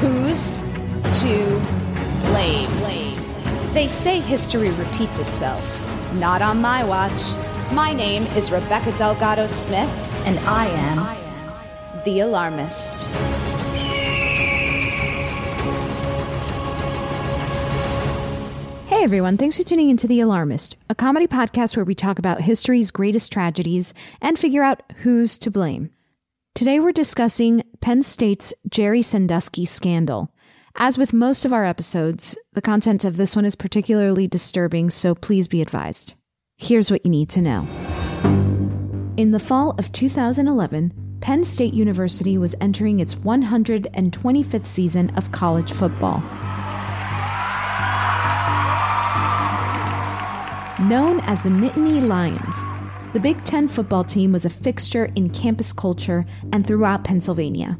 who's to blame. They say history repeats itself. Not on my watch. My name is Rebecca Delgado Smith, and I am the alarmist. Hey everyone, thanks for tuning into The Alarmist, a comedy podcast where we talk about history's greatest tragedies and figure out who's to blame. Today we're discussing Penn State's Jerry Sandusky scandal. As with most of our episodes, the content of this one is particularly disturbing, so please be advised. Here's what you need to know. In the fall of 2011, Penn State University was entering its 125th season of college football. Known as the Nittany Lions, the Big Ten football team was a fixture in campus culture and throughout Pennsylvania.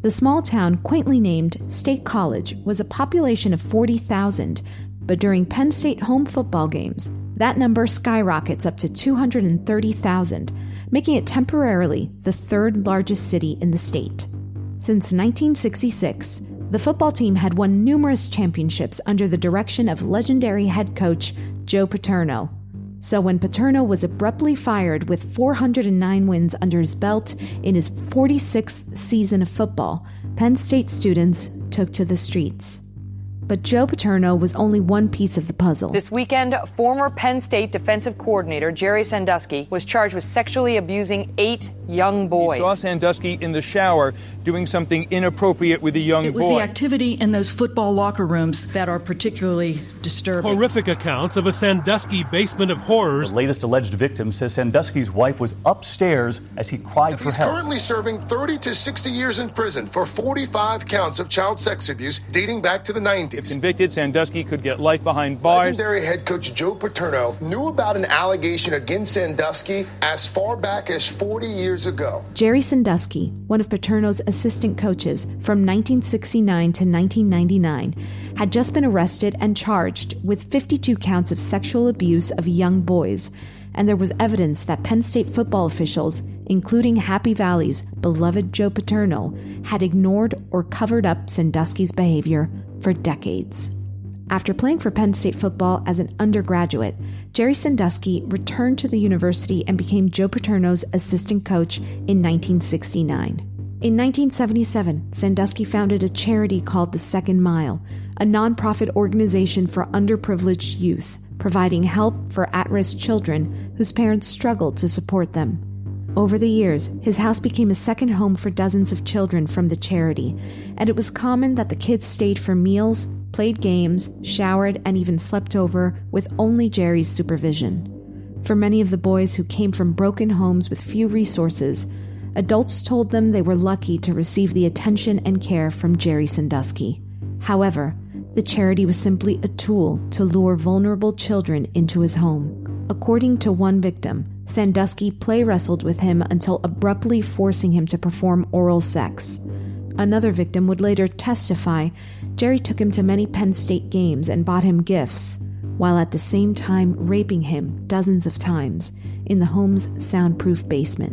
The small town, quaintly named State College, was a population of 40,000, but during Penn State home football games, that number skyrockets up to 230,000, making it temporarily the third largest city in the state. Since 1966, the football team had won numerous championships under the direction of legendary head coach Joe Paterno. So when Paterno was abruptly fired with 409 wins under his belt in his 46th season of football, Penn State students took to the streets. But Joe Paterno was only one piece of the puzzle. This weekend, former Penn State defensive coordinator Jerry Sandusky was charged with sexually abusing eight young boys. He saw Sandusky in the shower doing something inappropriate with a young boy. It was boy. the activity in those football locker rooms that are particularly disturbing. Horrific accounts of a Sandusky basement of horrors. The latest alleged victim says Sandusky's wife was upstairs as he cried for He's help. currently serving 30 to 60 years in prison for 45 counts of child sex abuse dating back to the 90s. If convicted, Sandusky could get life behind bars. Legendary head coach Joe Paterno knew about an allegation against Sandusky as far back as 40 years ago. Jerry Sandusky, one of Paterno's assistant coaches from 1969 to 1999, had just been arrested and charged with 52 counts of sexual abuse of young boys, and there was evidence that Penn State football officials including Happy Valley's beloved Joe Paterno, had ignored or covered up Sandusky's behavior for decades. After playing for Penn State football as an undergraduate, Jerry Sandusky returned to the university and became Joe Paterno's assistant coach in 1969. In 1977, Sandusky founded a charity called The Second Mile, a nonprofit organization for underprivileged youth, providing help for at risk children whose parents struggled to support them. Over the years, his house became a second home for dozens of children from the charity, and it was common that the kids stayed for meals, played games, showered, and even slept over with only Jerry's supervision. For many of the boys who came from broken homes with few resources, adults told them they were lucky to receive the attention and care from Jerry Sandusky. However, the charity was simply a tool to lure vulnerable children into his home. According to one victim, Sandusky play wrestled with him until abruptly forcing him to perform oral sex. Another victim would later testify Jerry took him to many Penn State games and bought him gifts, while at the same time raping him dozens of times in the home's soundproof basement.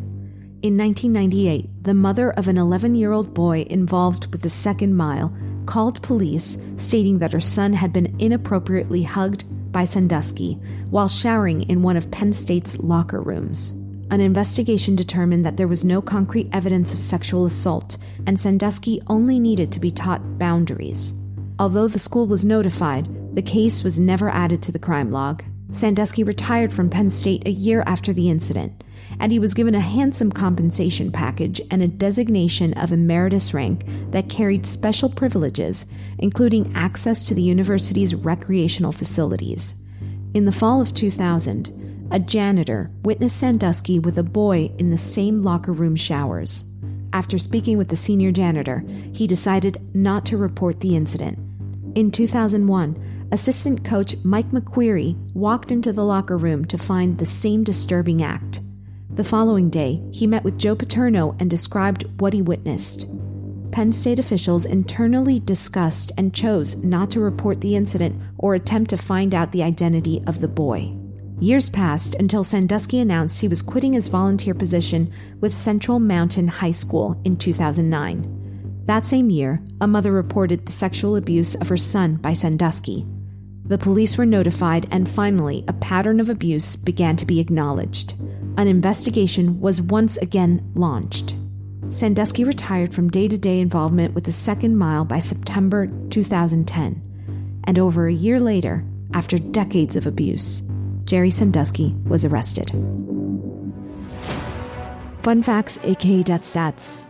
In 1998, the mother of an 11 year old boy involved with the second mile called police stating that her son had been inappropriately hugged by Sandusky while showering in one of Penn State's locker rooms. An investigation determined that there was no concrete evidence of sexual assault, and Sandusky only needed to be taught boundaries. Although the school was notified, the case was never added to the crime log. Sandusky retired from Penn State a year after the incident, and he was given a handsome compensation package and a designation of emeritus rank that carried special privileges, including access to the university's recreational facilities. In the fall of 2000, a janitor witnessed Sandusky with a boy in the same locker room showers. After speaking with the senior janitor, he decided not to report the incident. In 2001, assistant coach Mike McQueary walked into the locker room to find the same disturbing act. The following day, he met with Joe Paterno and described what he witnessed. Penn State officials internally discussed and chose not to report the incident or attempt to find out the identity of the boy. Years passed until Sandusky announced he was quitting his volunteer position with Central Mountain High School in 2009. That same year, a mother reported the sexual abuse of her son by Sandusky. The police were notified, and finally, a pattern of abuse began to be acknowledged. An investigation was once again launched. Sandusky retired from day to day involvement with the second mile by September 2010. And over a year later, after decades of abuse, Jerry Sandusky was arrested. Fun facts, aka death stats.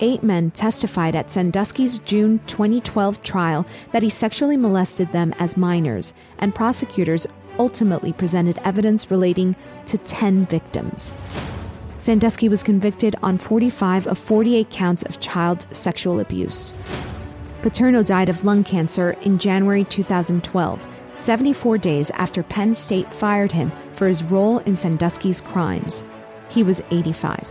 Eight men testified at Sandusky's June 2012 trial that he sexually molested them as minors, and prosecutors ultimately presented evidence relating to 10 victims. Sandusky was convicted on 45 of 48 counts of child sexual abuse. Paterno died of lung cancer in January 2012, 74 days after Penn State fired him for his role in Sandusky's crimes. He was 85.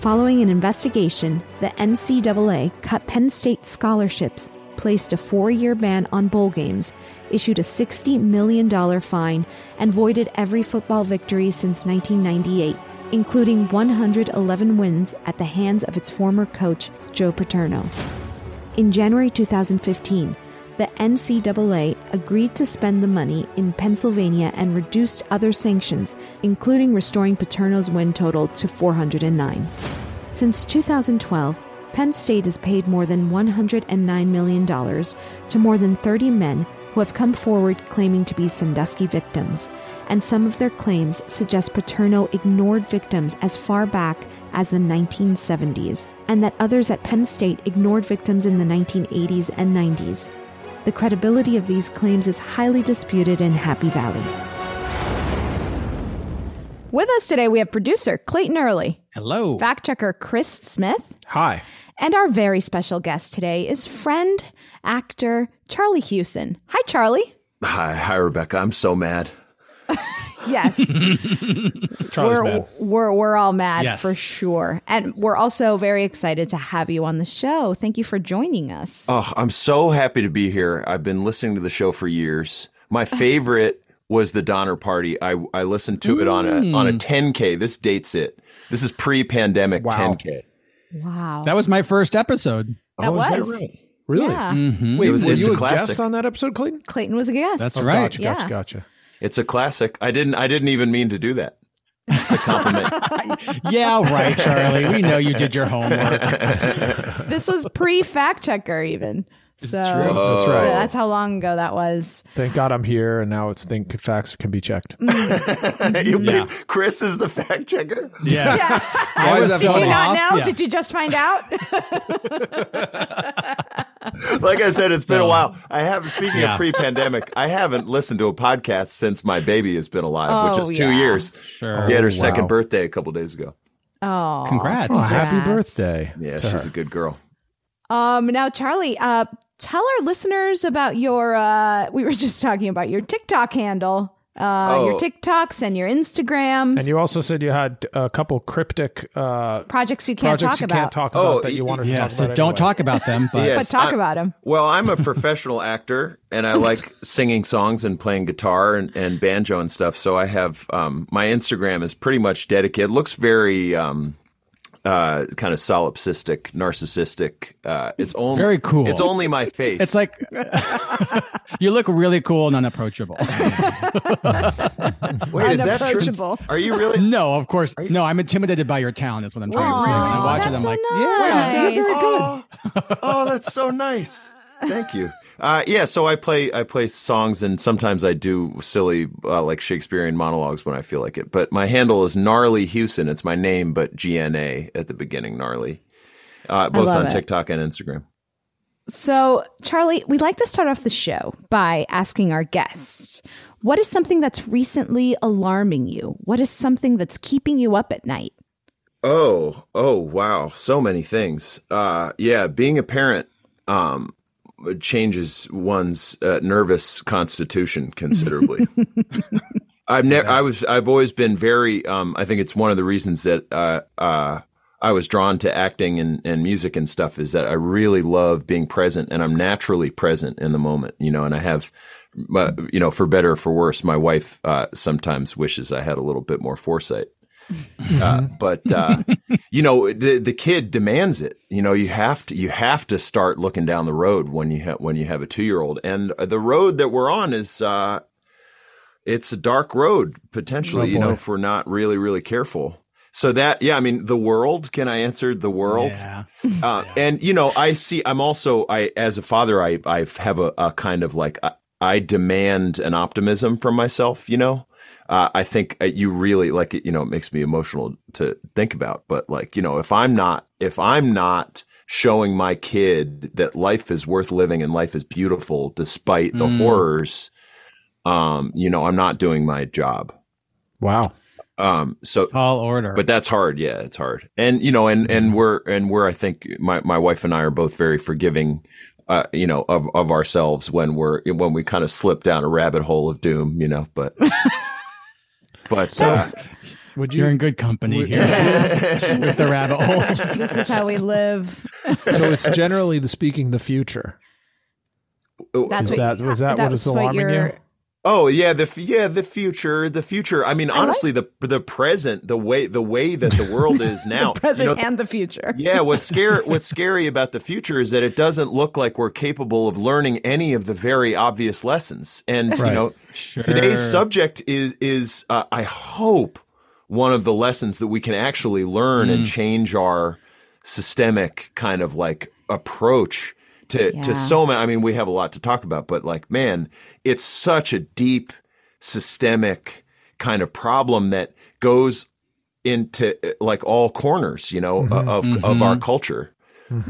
Following an investigation, the NCAA cut Penn State scholarships placed a four year ban on bowl games, issued a $60 million fine, and voided every football victory since 1998, including 111 wins at the hands of its former coach, Joe Paterno. In January 2015, the NCAA agreed to spend the money in Pennsylvania and reduced other sanctions, including restoring Paterno's win total to 409. Since 2012, Penn State has paid more than $109 million to more than 30 men who have come forward claiming to be Sandusky victims, and some of their claims suggest Paterno ignored victims as far back as the 1970s, and that others at Penn State ignored victims in the 1980s and 90s. The credibility of these claims is highly disputed in Happy Valley. With us today, we have producer Clayton Early. Hello. Fact checker Chris Smith. Hi. And our very special guest today is friend, actor Charlie Hewson. Hi, Charlie. Hi, hi, Rebecca. I'm so mad. Yes. Charlie's we're, mad. We're, we're all mad Yes. for sure. And we're also very excited to have you on the show. Thank you for joining us. Oh, I'm so happy to be here. I've been listening to the show for years. My favorite was the Donner Party. I I listened to it on a on a mm. 10k. This dates it. This is pre-pandemic 10k. Wow. That was my first episode. That Oh, is that was. right? Really? Yeah. Mhm. Wait, It was- were it's you a a, classic. guest on that episode, Clayton? Clayton was a guest. That's Oh, right. Gotcha, gotcha, Yeah. gotcha. It's a classic. I didn't I didn't even mean to do that. To compliment. Yeah, right, Charlie. We know you did your homework. This was pre fact checker, even. So true. That's right. That's how long ago that was. Thank God I'm here, and now it's think facts can be checked. You mean Yeah. Chris is the fact checker. Yeah. Why is that Did funny? you not off? know? Yeah. Did you just find out? Like I said, it's been a while. I have speaking Yeah. of pre-pandemic, I haven't listened to a podcast since my baby has been alive, which Oh, is two yeah. years. Sure. She had her Oh, second birthday a couple days ago. oh, Congrats. Oh, happy birthday. Yeah, she's her. a good girl. Um, now, Charlie, uh, tell our listeners about your. Uh, we were just talking about your TikTok handle, uh, your Oh. TikToks and your Instagrams, And you also said you had a couple cryptic uh, projects you can't projects talk you about. can't talk about Oh, that you y- wanted to Yeah, talk so about. don't anyway. talk about them, but Yeah. but talk I- about them. Well, I'm a professional actor and I like singing songs and playing guitar and, and banjo and stuff. So I have um, my Instagram is pretty much dedicated. It looks very um, uh, kind of solipsistic, narcissistic. Uh, it's only Very cool. It's only my face. it's like you look really cool and unapproachable. wait, is that true? Are you really? No, of course. No, I'm intimidated by your talent. That's what I'm trying to say. When I Aw, watch it, that's I'm so like, nice. Oh, oh, that's so nice. Thank you. Uh, yeah, so I play I play songs and sometimes I do silly uh, like Shakespearean monologues when I feel like it. But my handle is gnarly Hewson. It's my name, but G N A at the beginning, gnarly. Uh, both on it. TikTok and Instagram. So, Charlie, we'd like to start off the show by asking our guests what is something that's recently alarming you? What is something that's keeping you up at night? Oh, oh, wow. So many things. Uh, yeah, being a parent, um, changes one's uh, nervous constitution considerably. I've never, I was, I've always been very, um, I think it's one of the reasons that, uh, uh, I was drawn to acting and, and music and stuff is that I really love being present and I'm naturally present in the moment, you know, and I have, uh, you know, for better or for worse, my wife, uh, sometimes wishes I had a little bit more foresight. Uh, but uh, you know the the kid demands it. You know you have to you have to start looking down the road when you have when you have a two year old, and the road that we're on is uh, it's a dark road potentially. Oh, you know if we're not really really careful. So that yeah, I mean the world. Can I answer the world? Yeah. Uh, and you know I see. I'm also I as a father I I have a, a kind of like I, I demand an optimism from myself. You know uh, I think uh, you really like it. You know, it makes me emotional to think about. But like, you know, if I'm not, if I'm not showing my kid that life is worth living and life is beautiful despite the Mm. horrors, um, you know, I'm not doing my job. Wow. Um, so Tall order. but that's hard. Yeah, it's hard. And you know, and and we're and we're I think my my wife and I are both very forgiving. Uh, you know, of of ourselves when we're when we kind of slip down a rabbit hole of doom. You know, but but uh, Would You're in good company Would- here with the rabbit holes. this is how we live. so it's generally the speaking the future. That's Is what, that- was that what was is alarming you're- you? Oh yeah, the yeah the future, the future. I mean, honestly, the the present, the way the way that the world is now, the present you know, and the future. yeah, what's scary what's scary about the future is that it doesn't look like we're capable of learning any of the very obvious lessons. And you know, Sure. today's subject is is uh, I hope one of the lessons that we can actually learn and change our systemic kind of like approach to Yeah. to so many. I mean, we have a lot to talk about, but like, man, it's such a deep systemic kind of problem that goes into uh, like all corners, you know, Mm-hmm. of of our culture.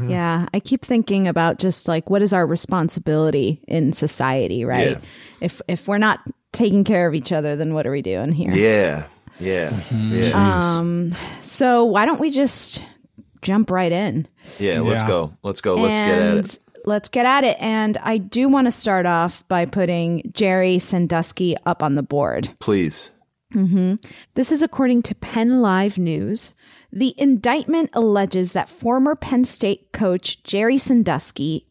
Yeah, I keep thinking about just like what is our responsibility in society, right? Yeah. If if we're not taking care of each other, then what are we doing here? Yeah, yeah, yeah. Um, so why don't we just jump right in. Yeah, let's Yeah. go. Let's go. Let's get at it. Let's get at it. And I do want to start off by putting Jerry Sandusky up on the board. Please. hmm This is according to Penn Live News. The indictment alleges that former Penn State coach Jerry Sandusky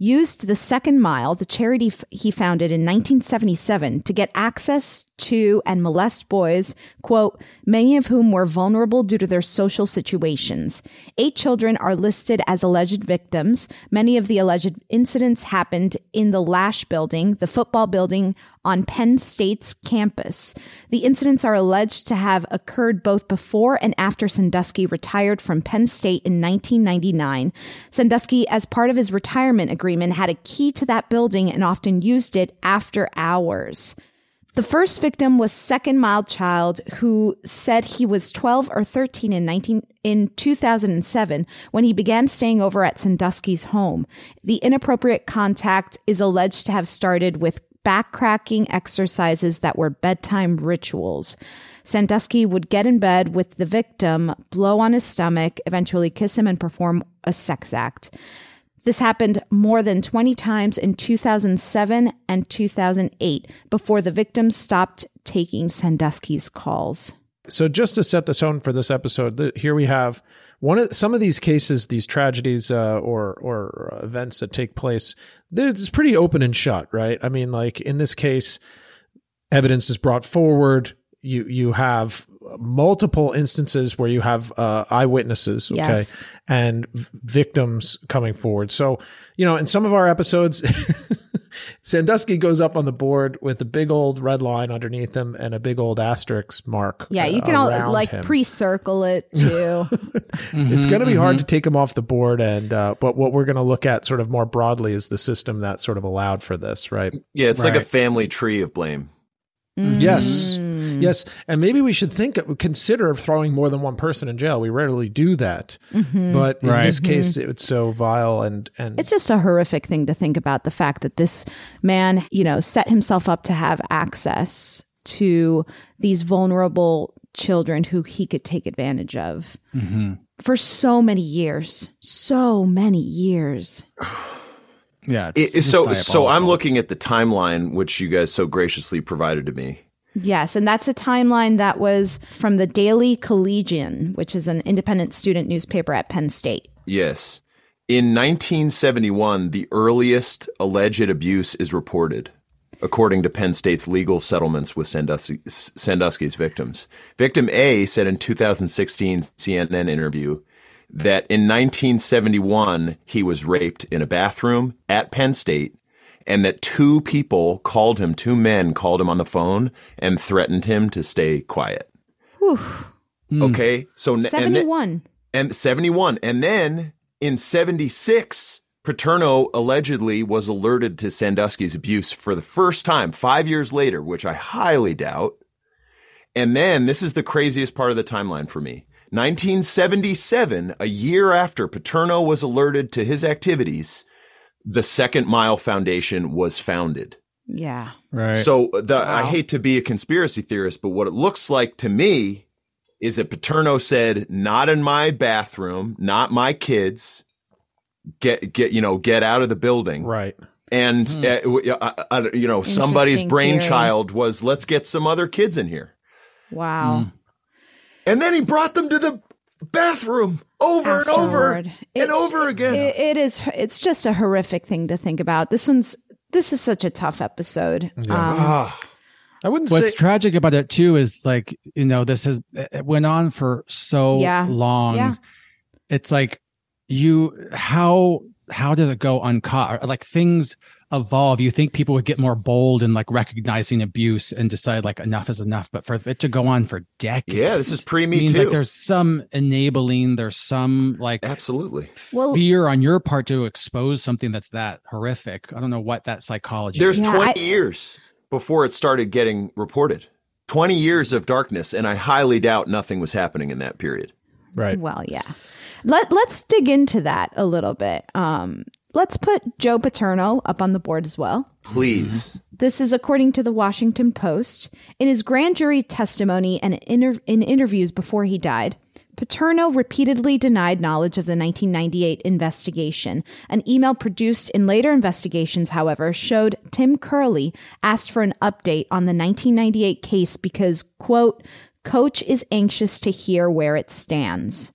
used the Second Mile, the charity he founded in 1977, to get access to and molest boys, quote, many of whom were vulnerable due to their social situations. Eight children are listed as alleged victims. Many of the alleged incidents happened in the Lasch building, the football building on Penn State's campus. The incidents are alleged to have occurred both before and after Sandusky retired from Penn State in 1999. Sandusky, as part of his retirement agreement, had a key to that building and often used it after hours. The first victim was second mile child who said he was 12 or 13 in 19 in 2007 when he began staying over at Sandusky's home. The inappropriate contact is alleged to have started with backcracking exercises that were bedtime rituals. Sandusky would get in bed with the victim, blow on his stomach, eventually kiss him and perform a sex act. This happened more than 20 times in 2007 and 2008 before the victims stopped taking Sandusky's calls. So just to set the tone for this episode, here we have one of some of these cases, these tragedies uh, or or events that take place. It's pretty open and shut, right? I mean, like in this case, evidence is brought forward. You you have multiple instances where you have uh, eyewitnesses, okay, Yes. and v- victims coming forward. So you know, in some of our episodes, Sandusky goes up on the board with a big old red line underneath him and a big old asterisk mark. Yeah, you uh, can all like him. pre-circle it too. It's going to be hard to take him off the board, and uh, but what we're going to look at sort of more broadly is the system that sort of allowed for this, right? Yeah, it's like a family tree of blame. Yes. Mm. Yes. And maybe we should think, consider throwing more than one person in jail. We rarely do that. Mhm. But in Right. this case, it's so vile and, and It's just a horrific thing to think about the fact that this man, you know, set himself up to have access to these vulnerable children who he could take advantage of Mm-hmm. for so many years. So many years. Yeah. It- It's, so, so I'm looking at the timeline which you guys so graciously provided to me. Yes, and that's a timeline that was from the Daily Collegian, which is an independent student newspaper at Penn State. Yes. In 1971, the earliest alleged abuse is reported, according to Penn State's legal settlements with Sandusky, Sandusky's victims. Victim A said in 2016 CNN interview that in 1971 he was raped in a bathroom at Penn State and that two people called him, two men called him on the phone and threatened him to stay quiet. Whew. Hmm. Okay, so n- and then- 71. and 71 and then in 76 paterno allegedly was alerted to sandusky's abuse for the first time five years later which i highly doubt and then this is the craziest part of the timeline for me 1977 a year after paterno was alerted to his activities the second mile foundation was founded Yeah. Right. so the I hate to be a conspiracy theorist, but what it looks like to me is that Paterno said, "Not in my bathroom, not my kids. Get get you know get out of the building." right. And Hmm. uh, uh, uh, you know somebody's Interesting brainchild was, "Let's get some other kids in here." Wow. And then he brought them to the bathroom over and over Afterward. and over again. It, it is. It's just a horrific thing to think about. This one's. This is such a tough episode. Um, Ah. I wouldn't What's say tragic about it too is like you know this has it went on for so Yeah. long. Yeah. It's like you how how does it go uncaught? Like things evolve. You think people would get more bold in like recognizing abuse and decide like enough is enough, but for it to go on for decades, yeah, this is pre Me means Too. like there's some enabling, there's some like Absolutely. well, fear on your part to expose something that's that horrific. I don't know what that psychology. There's is. Yeah, 20 I- years before it started getting reported. 20 years of darkness, and I highly doubt nothing was happening in that period. right. Well, yeah. Let Let's dig into that a little bit. Um, let's put Joe Paterno up on the board as well. Please. Mm-hmm. This is according to the Washington Post. In his grand jury testimony and inter- in interviews before he died, Paterno repeatedly denied knowledge of the 1998 investigation. An email produced in later investigations, however, showed Tim Curley asked for an update on the 1998 case because, quote, Coach is anxious to hear where it stands.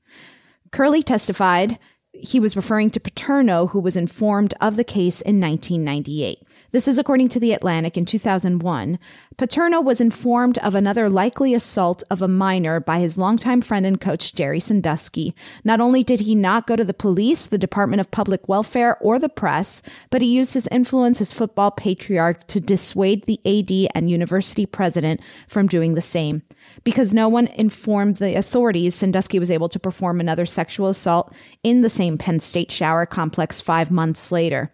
Curley testified he was referring to Paterno, who was informed of the case in 1998. This is according to The Atlantic in 2001. Paterno was informed of another likely assault of a minor by his longtime friend and coach, Jerry Sandusky. Not only did he not go to the police, the Department of Public Welfare, or the press, but he used his influence as football patriarch to dissuade the AD and university president from doing the same. Because no one informed the authorities, Sandusky was able to perform another sexual assault in the same Penn State shower complex five months later.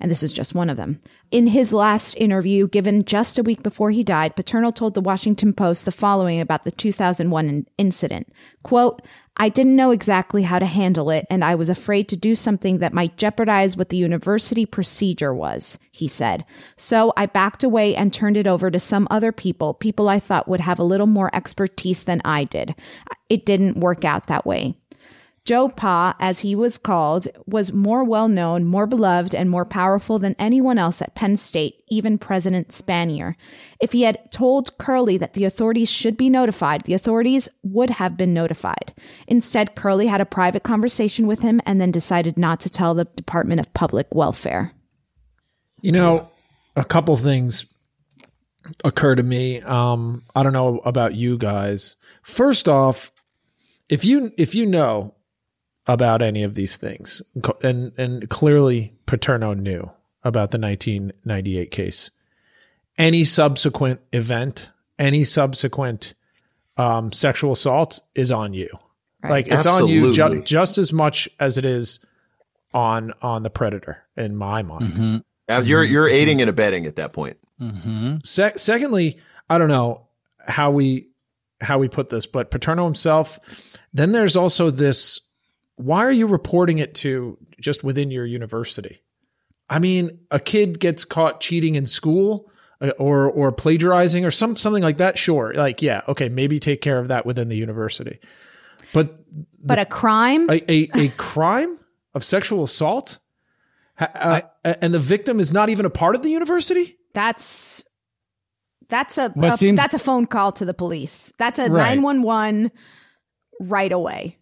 And this is just one of them. In his last interview, given just a week before he died, Paterno told the Washington Post the following about the 2001 incident. Quote, I didn't know exactly how to handle it, and I was afraid to do something that might jeopardize what the university procedure was, he said. So I backed away and turned it over to some other people, people I thought would have a little more expertise than I did. It didn't work out that way. Joe Pa, as he was called, was more well known, more beloved, and more powerful than anyone else at Penn State, even President Spanier. If he had told Curley that the authorities should be notified, the authorities would have been notified. Instead, Curley had a private conversation with him and then decided not to tell the Department of Public Welfare. You know, a couple things occur to me. Um, I don't know about you guys. First off, if you if you know about any of these things. And and clearly Paterno knew about the 1998 case. Any subsequent event, any subsequent um, sexual assault is on you. Right. Like it's Absolutely. on you ju- just as much as it is on on the predator in my mind. Mm-hmm. You're you're aiding and abetting at that point. Mm-hmm. Se- secondly, I don't know how we how we put this, but Paterno himself. Then there's also this why are you reporting it to just within your university? I mean, a kid gets caught cheating in school uh, or or plagiarizing or some something like that. Sure, like yeah, okay, maybe take care of that within the university. But but the, a crime, a, a, a crime of sexual assault, uh, I, and the victim is not even a part of the university. That's that's a, a seems, that's a phone call to the police. That's a nine one one right away.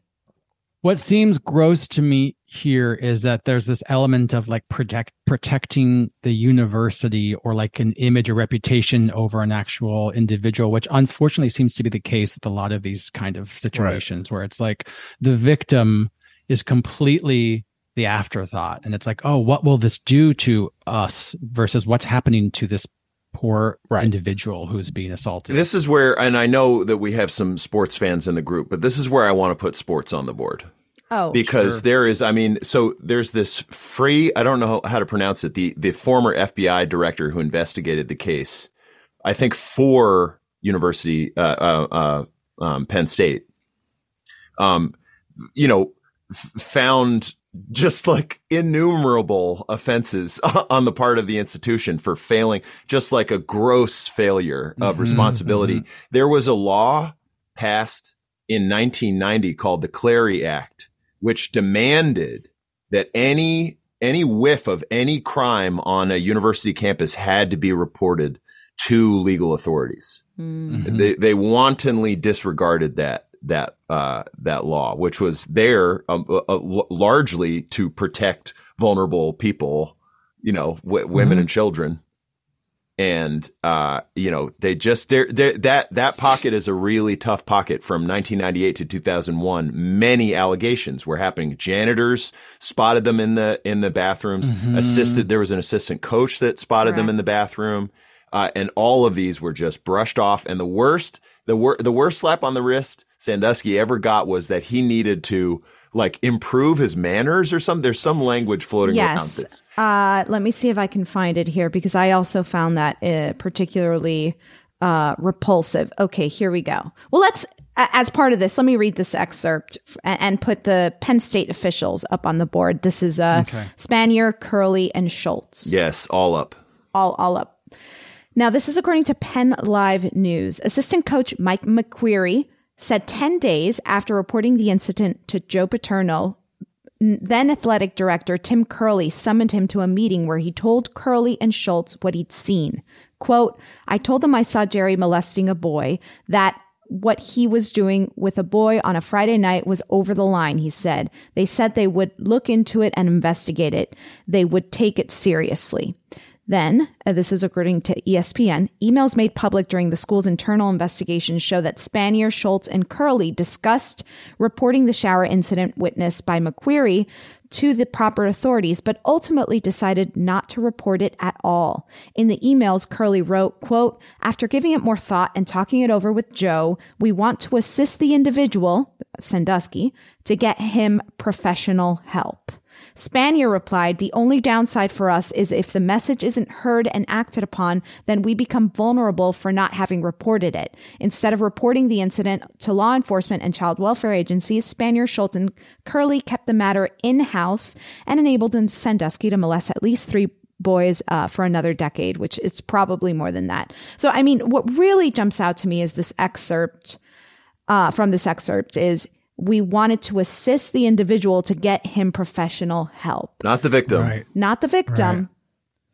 What seems gross to me here is that there's this element of like protect protecting the university or like an image or reputation over an actual individual, which unfortunately seems to be the case with a lot of these kind of situations right. where it's like the victim is completely the afterthought and it's like oh what will this do to us versus what's happening to this poor right. individual who's being assaulted. This is where, and I know that we have some sports fans in the group, but this is where I want to put sports on the board. Oh, because sure. there is, I mean, so there's this Freeh, I don't know how to pronounce it, the, the former FBI director who investigated the case, I think for University, uh, uh, uh, um, Penn State, um, you know, found just like innumerable offenses on the part of the institution for failing, just like a gross failure of mm-hmm, responsibility. Mm-hmm. There was a law passed in 1990 called the Clery Act, which demanded that any any whiff of any crime on a university campus had to be reported to legal authorities. Mm-hmm. They, they wantonly disregarded that that uh, that law, which was there um, uh, uh, largely to protect vulnerable people, you know, w- women mm-hmm. and children. And uh, you know, they just they're, they're, that that pocket is a really tough pocket from 1998 to 2001. Many allegations were happening. Janitors spotted them in the in the bathrooms. Mm-hmm. Assisted there was an assistant coach that spotted Correct. them in the bathroom. Uh, and all of these were just brushed off. And the worst, the wor- the worst slap on the wrist Sandusky ever got was that he needed to like improve his manners or something. There's some language floating yes. around. Uh, let me see if I can find it here because I also found that uh, particularly uh, repulsive. Okay, here we go. Well, let's, as part of this, let me read this excerpt and, put the Penn State officials up on the board. This is uh, okay. Spanier, Curley, and Schultz. Yes, all up. All, all up. Now, this is according to Penn Live News. Assistant coach Mike McQueary said 10 days after reporting the incident to Joe Paterno, then athletic director Tim Curley summoned him to a meeting where he told Curley and Schultz what he'd seen. Quote, I told them I saw Jerry molesting a boy, that what he was doing with a boy on a Friday night was over the line, he said. They said they would look into it and investigate it. They would take it seriously. Then, uh, this is according to ESPN, emails made public during the school's internal investigation show that Spanier, Schultz, and Curley discussed reporting the shower incident witnessed by McQueary to the proper authorities, but ultimately decided not to report it at all. In the emails, Curley wrote, quote, after giving it more thought and talking it over with Joe, we want to assist the individual, Sandusky, to get him professional help. Spanier replied, The only downside for us is if the message isn't heard and acted upon, then we become vulnerable for not having reported it. Instead of reporting the incident to law enforcement and child welfare agencies, Spanier, Schultz, and Curley kept the matter in house and enabled Sandusky to molest at least three boys uh, for another decade, which is probably more than that. So, I mean, what really jumps out to me is this excerpt uh, from this excerpt is we wanted to assist the individual to get him professional help. Not the victim. Right. Not the victim. Right.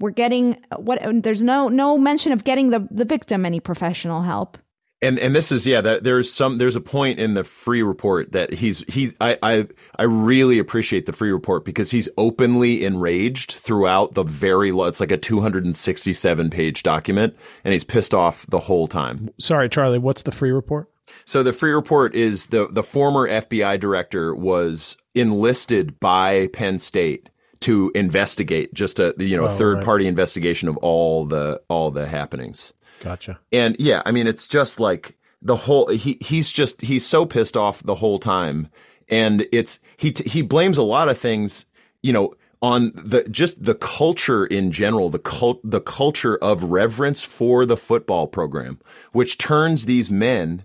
We're getting what there's no no mention of getting the the victim any professional help. And and this is yeah that there's some there's a point in the Freeh report that he's he's I I I really appreciate the Freeh report because he's openly enraged throughout the very it's like a 267 page document and he's pissed off the whole time. Sorry, Charlie. What's the Freeh report? So the Freeh report is the the former FBI director was enlisted by Penn State to investigate just a you know Oh, a third right. party investigation of all the all the happenings. Gotcha. And yeah, I mean it's just like the whole he he's just he's so pissed off the whole time and it's he t- he blames a lot of things, you know, on the just the culture in general, the cult the culture of reverence for the football program, which turns these men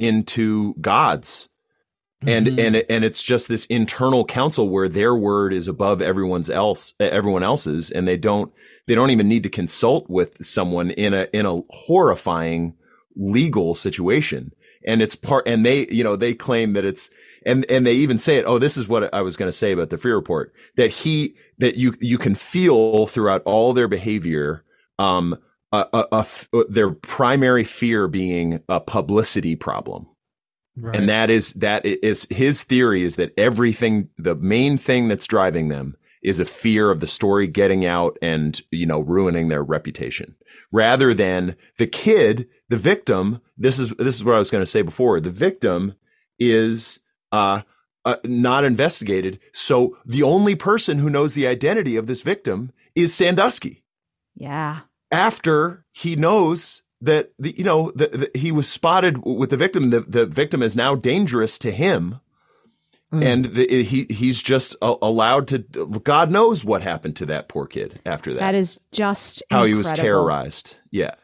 into gods. And and it- and it's just this internal council where their word is above everyone's else everyone else's and they don't they don't even need to consult with someone in a in a horrifying legal situation and it's part and they you know they claim that it's and and they even say it oh this is what i was going to say about the Freeh report that he that you you can feel throughout all their behavior um a, a, a f- their primary fear being a publicity problem Right. and that is that i- is his theory is that everything the main thing that's driving them is a fear of the story getting out and you know ruining their reputation rather than the kid the victim this is this is what I was going to say before the victim is uh, uh not investigated so the only person who knows the identity of this victim is Sandusky Yeah. After he knows that the, you know the, the, he was spotted with the victim the, the victim is now dangerous to him Hmm. and the, he he's just a- allowed to god knows what happened to that poor kid after that That is just how he was terrorized yeah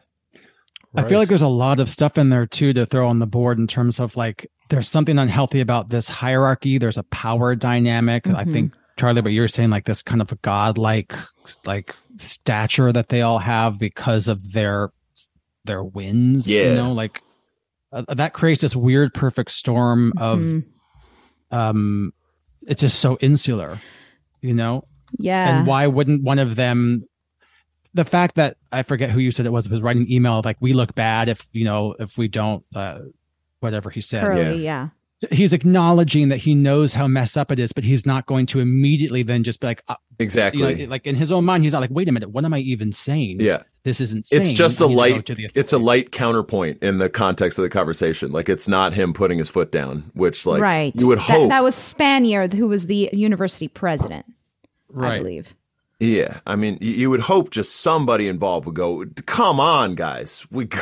I feel like there's a lot of stuff in there too to throw on the board in terms of like there's something unhealthy about this hierarchy. There's a power dynamic. I Mhm. think Charlie, but you're saying, like this kind of a godlike like stature that they all have because of their their wins. Yeah. you know, like uh, that creates this weird perfect storm of Mhm. um, it's just so insular, you know. Yeah. And why wouldn't one of them? The fact that I forget who you said it was was writing an email like we look bad if you know if we don't uh, whatever he said. Curley, yeah. He's acknowledging that he knows how messed up it is, but he's not going to immediately then just be like, uh, exactly you know, like in his own mind, he's not like, wait a minute, what am I even saying? yeah this isn't. It's just a need to light to it's a light counterpoint in the context of the conversation like it's not him putting his foot down which like right. you would That- hope That, was Spanier, who was the university president, I Right. believe. Yeah, I mean, y- you would hope just somebody involved would go, "Come on, guys, we, g-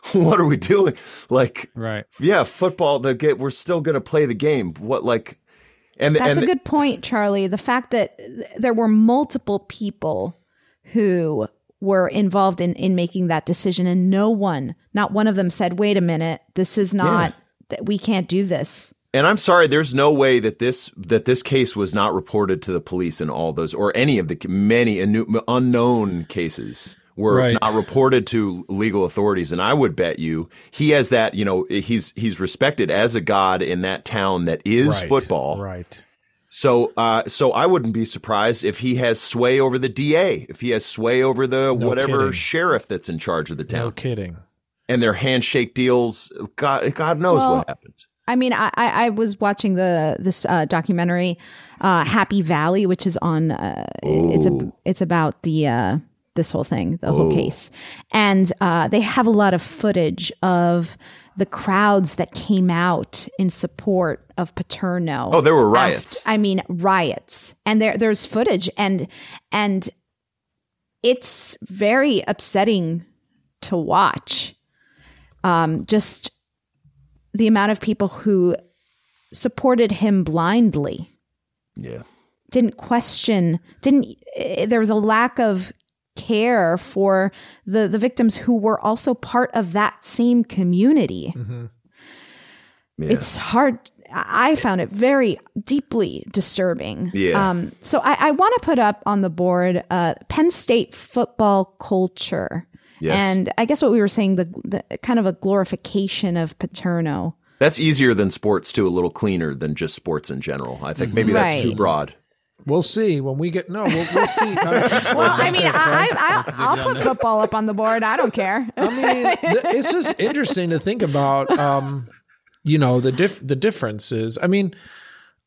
what are we doing?" Like, right? Yeah, football. The get, we're still going to play the game. What like, and That's and a good point, Charlie. The fact that th- there were multiple people who were involved in, in making that decision, and no one, not one of them said, wait a minute, this is not, that we can't do this. And I'm sorry, there's no way that this that this case was not reported to the police in all those or any of the many inu- unknown cases were Right. not reported to legal authorities. And i would bet you he has that you know he's he's respected as a god in that town that is Right, football. Right. So uh so i wouldn't be surprised if he has sway over the da if he has sway over the No whatever kidding. sheriff that's in charge of the town. no kidding. And their handshake deals god god knows Well, what happens. I mean, I, I I was watching the this uh, documentary, uh, Happy Valley, which is on. Uh, it's a, it's about the uh, this whole thing, the whole case, and uh, they have a lot of footage of the crowds that came out in support of Paterno. Oh, there were riots. I mean, riots, and there there's footage, and and it's very upsetting to watch. Um, just the amount of people who supported him blindly yeah didn't question didn't eh, there was a lack of care for the the victims who were also part of that same community Yeah. it's hard i found it very deeply disturbing Yeah. um so i, I want to put up on the board uh penn state football culture Yes. and i guess what we were saying the, the kind of a glorification of paterno That's easier than sports too, a little cleaner than just sports in general. I think maybe that's too broad. We'll see when we get. No, we'll, we'll see. Uh, well i mean there, I, I, I, I'll put football up on the board i don't care I mean, th- it's just interesting to think about. Um, you know the diff- the differences. I mean,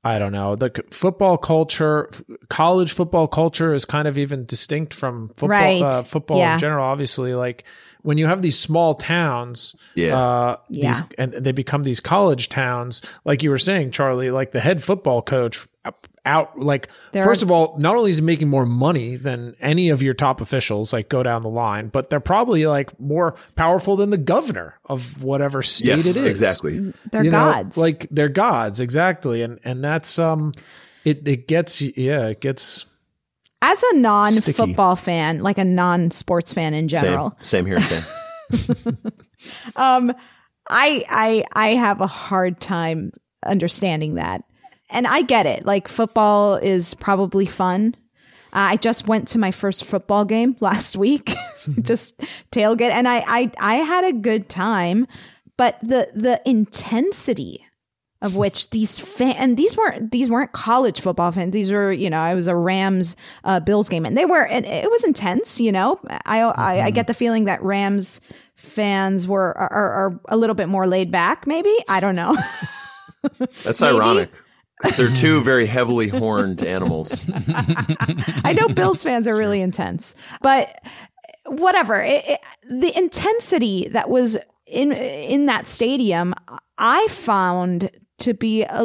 I don't know the c- football culture, f- college football culture is kind of even distinct from football. Right. Uh, football Yeah. in general, obviously, like when you have these small towns, Yeah. uh, Yeah. these and they become these college towns. Like you were saying, Charlie, like the head football coach up- out like There first are- of all not only is he making more money than any of your top officials like go down the line but they're probably like more powerful than the governor of whatever state Yes, it is exactly. They're You know, gods. like they're gods exactly and and that's um it it gets yeah it gets as a non-football fan like a non-sports fan in general Same, same here, same. um i i i have a hard time understanding that and i get it. Like football is probably fun. Uh, i just went to my first football game last week just tailgate. And I, I i had a good time but the the intensity of which these fan and these weren't these weren't college football fans. These were you know i was a rams uh, bills game. And they were and it was intense you know. I i, I get the feeling that rams fans were are, are, are a little bit more laid back maybe? I don't know. That's ironic. 'Cause they're two very heavily horned animals. I know Bills fans are really intense, but whatever. It, it, the intensity that was in in that stadium, I found to be a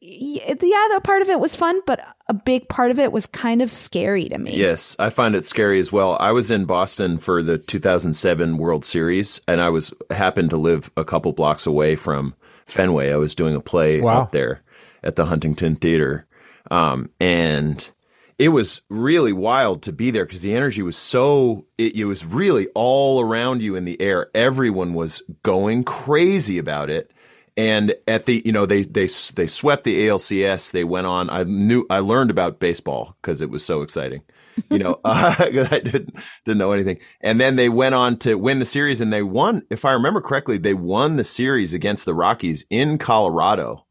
yeah. The other part of it was fun, but a big part of it was kind of scary to me. Yes, I find it scary as well. I was in Boston for the 2007 World Series, and I was happened to live a couple blocks away from Fenway. I was doing a play Wow. up there at the Huntington Theater, um, and it was really wild to be there because the energy was so. It, it was really all around you in the air. Everyone was going crazy about it. And at the, you know, they they they swept the ALCS. They went on. I knew I learned about baseball because it was so exciting. You know, uh, I didn't didn't know anything. And then they went on to win the series, and they won. If I remember correctly, they won the series against the Rockies in Colorado.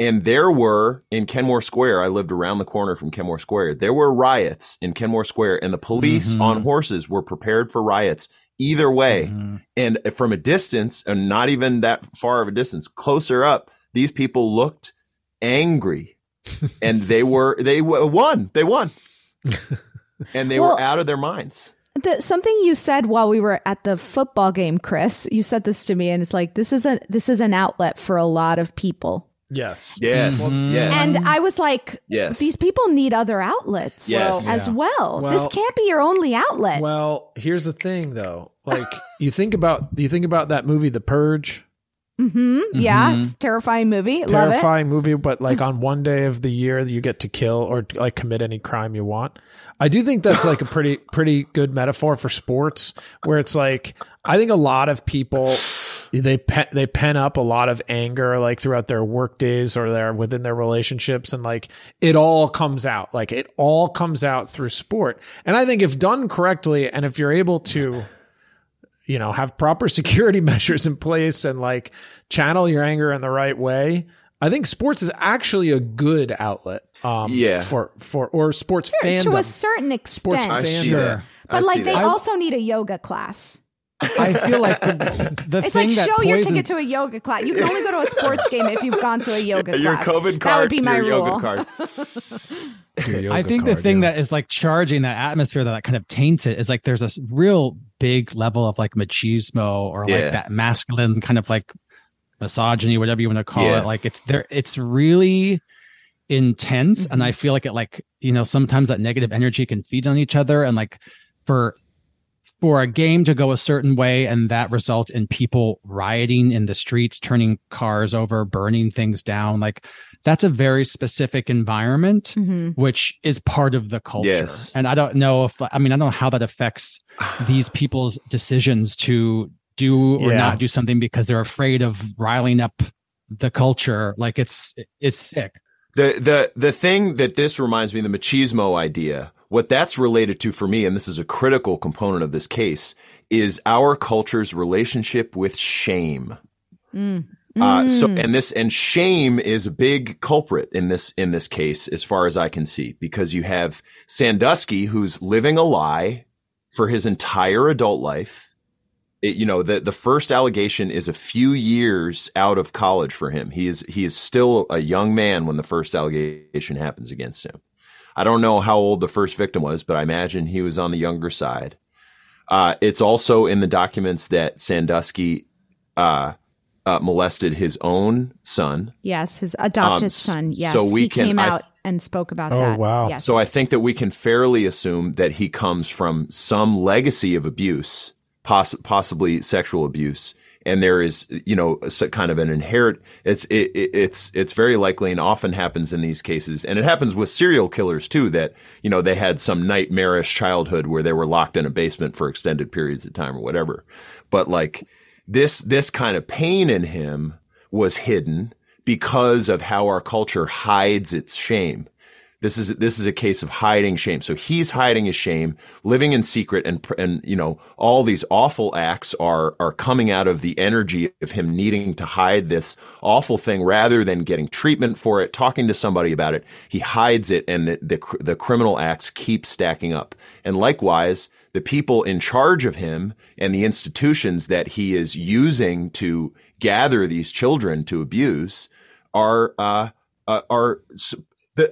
And there were in Kenmore Square. I lived around the corner from Kenmore Square. There were riots in Kenmore Square, and the police Mhm. on horses were prepared for riots either way. And from a distance, and not even that far of a distance, closer up, these people looked angry, and they were they w- won. They won, and they Well- were out of their minds. The, something you said while we were at the football game, Chris, you said this to me, and it's like this is a this is an outlet for a lot of people. Yes Yes, Mhm. yes, And I was like, Yes. these people need other outlets Yes. as Yeah. well. This can't be your only outlet. well here's the thing though like you think about you think about that movie the purge Mm-hmm. Yeah, it's a terrifying movie. Love it. terrifying movie but like on one day of the year you get to kill or like commit any crime you want i do think that's like a pretty pretty good metaphor for sports where it's like i think a lot of people they pe- they pen up a lot of anger like throughout their work days or their within their relationships and like it all comes out. Like it all comes out through sport. And i think if done correctly and if you're able to you know have proper security measures in place and like channel your anger in the right way i think sports is actually a good outlet um Yeah. for for or sports Sure, fandom to a certain extent. sports I see fandom that. I But like see they that. also need a yoga class. I feel like the, the It's thing like that show your ticket to a yoga class. You can only go to a sports game if you've gone to a yoga your class. Your COVID That card, would be my your rule. yoga card. I think the thing that is like charging that atmosphere that kind of taints it is like there's a s- real big level of like machismo or Yeah. like that masculine kind of like misogyny, whatever you want to call Yeah. it. Like it's there, it's really intense. And I feel like it like, you know, sometimes that negative energy can feed on each other. And like for, for a game to go a certain way and that result in people rioting in the streets, turning cars over, burning things down, like that's a very specific environment, Mhm. which is part of the culture. Yes. And I don't know if, I mean, I don't know how that affects these people's decisions to do or Yeah. not do something because they're afraid of riling up the culture. Like it's, it's sick. The the the thing that this reminds me of the machismo idea, what that's related to for me, and this is a critical component of this case, is our culture's relationship with shame. Mm. Uh, so Mm. and this and shame is a big culprit in this in this case, as far as I can see, because you have Sandusky who's living a lie for his entire adult life. It, you know, the the first allegation is a few years out of college for him. He is he is still a young man when the first allegation happens against him. I don't know how old the first victim was, but I imagine he was on the younger side. Uh, it's also in the documents that Sandusky uh, uh, molested his own son. Yes, his adopted Um, son. Yes, so we he can- came I- out and spoke about that. Oh, that. wow. Yes. So I think that we can fairly assume that he comes from some legacy of abuse, poss- possibly sexual abuse, and there is, you know, kind of an inherent. It's it, it, it's it's very likely, and often happens in these cases, and it happens with serial killers too. That you know they had some nightmarish childhood where they were locked in a basement for extended periods of time or whatever. But like this this kind of pain in him was hidden because of how our culture hides its shame. This is this is a case of hiding shame. So he's hiding his shame, living in secret, and and you know all these awful acts are are coming out of the energy of him needing to hide this awful thing rather than getting treatment for it, talking to somebody about it. He hides it, and the the, the criminal acts keep stacking up. And likewise, the people in charge of him and the institutions that he is using to gather these children to abuse are uh, uh, are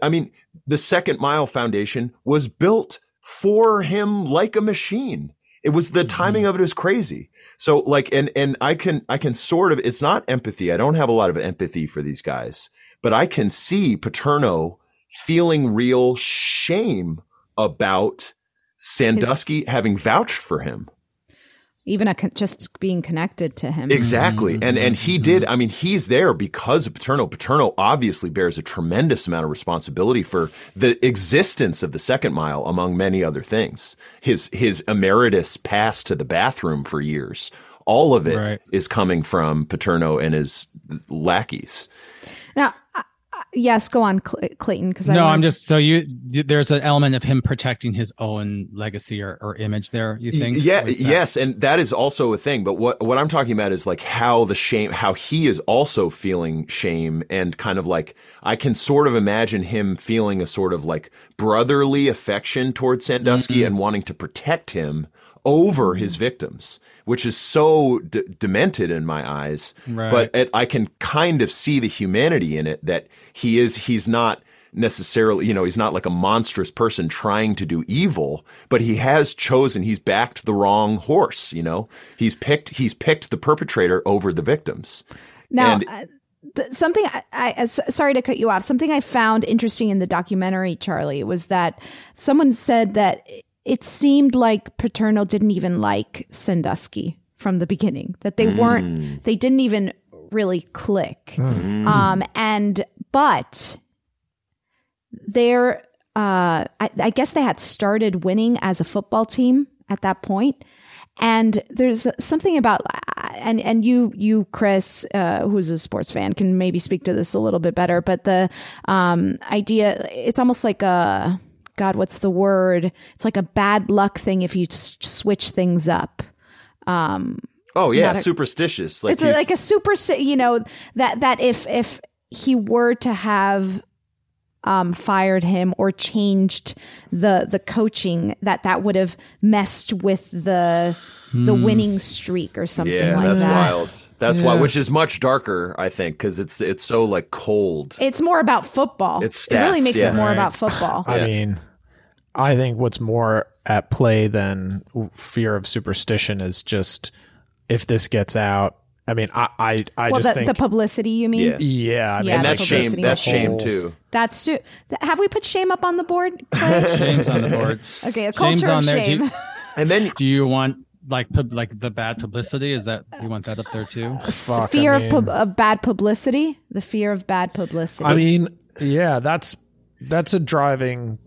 I mean the Second Mile Foundation was built for him like a machine. It was the timing mm-hmm. of it is crazy. So like and and I can I can sort of it's not empathy. I don't have a lot of empathy for these guys, but I can see Paterno feeling real shame about Sandusky having vouched for him. Even a con- just being connected to him. Exactly. Mm-hmm. And and he mm-hmm. did, I mean, he's there because of Paterno. Paterno obviously bears a tremendous amount of responsibility for the existence of the second mile, among many other things. His his emeritus pass to the bathroom for years. All of it is Right. coming from Paterno and his lackeys. Now, yes, go on, Cl- Clayton. Because No, I'm just so you. There's an element of him protecting his own legacy or, or image there. You think? Yeah, yes, and that is also a thing. But what what I'm talking about is like how the shame, how he is also feeling shame, and kind of like I can sort of imagine him feeling a sort of like brotherly affection towards Sandusky Mm-hmm. and wanting to protect him over his victims, which is so d- demented in my eyes. Right. But it, I can kind of see the humanity in it that he is. He's not necessarily, you know, he's not like a monstrous person trying to do evil, but he has chosen, he's backed the wrong horse, you know? He's picked, he's picked the perpetrator over the victims. Now, And- uh, th- something—I sorry to cut you off. Something I found interesting in the documentary, Charlie, was that someone said that it seemed like Paterno didn't even like Sandusky from the beginning. That they weren't, they didn't even really click. Um, and but they're, uh, I, I guess they had started winning as a football team at that point. And there's something about, and and you you Chris, uh, who's a sports fan, can maybe speak to this a little bit better. But the um, idea, it's almost like a God, what's the word? It's like a bad luck thing if you s- switch things up. Um, Oh yeah, a- superstitious. Like it's a, like a super, you know, that that if if he were to have um, fired him or changed the the coaching, that that would have messed with the the Hmm. winning streak or something yeah, like that's that. wild. That's why, which is much darker, I think, because it's it's so like cold. It's more about football. It's it really makes yeah. it more Right. about football. I mean, I think what's more at play than fear of superstition is just if this gets out. I mean, I I, I well, just the, think the publicity, you mean? Yeah. Yeah, I mean, and the that's shame. publicity. That's shame too. That's true. Th- Have we put shame up on the board? Shame's on the board. Okay, a Shame's culture on of there. Do you, shame. and then do you want like pub, like the bad publicity? Is that you want that up there too? S- fear of, pub- of bad publicity. The fear of bad publicity. I mean, yeah, that's that's a driving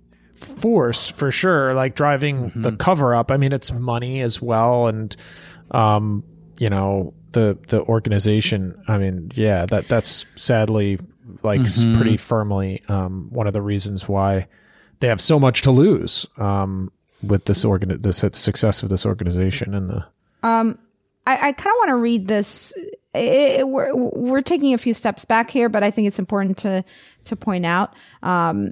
force for sure. Like driving the cover up. I mean, it's money as well, and um, you know the the organization. I mean, yeah, that that's sadly like s- Mhm. pretty firmly um, one of the reasons why they have so much to lose um, with this organ the su- success of this organization and the Um, I, I kind of want to read this. It, it- we're, we're taking a few steps back here, but I think it's important to to point out. Um,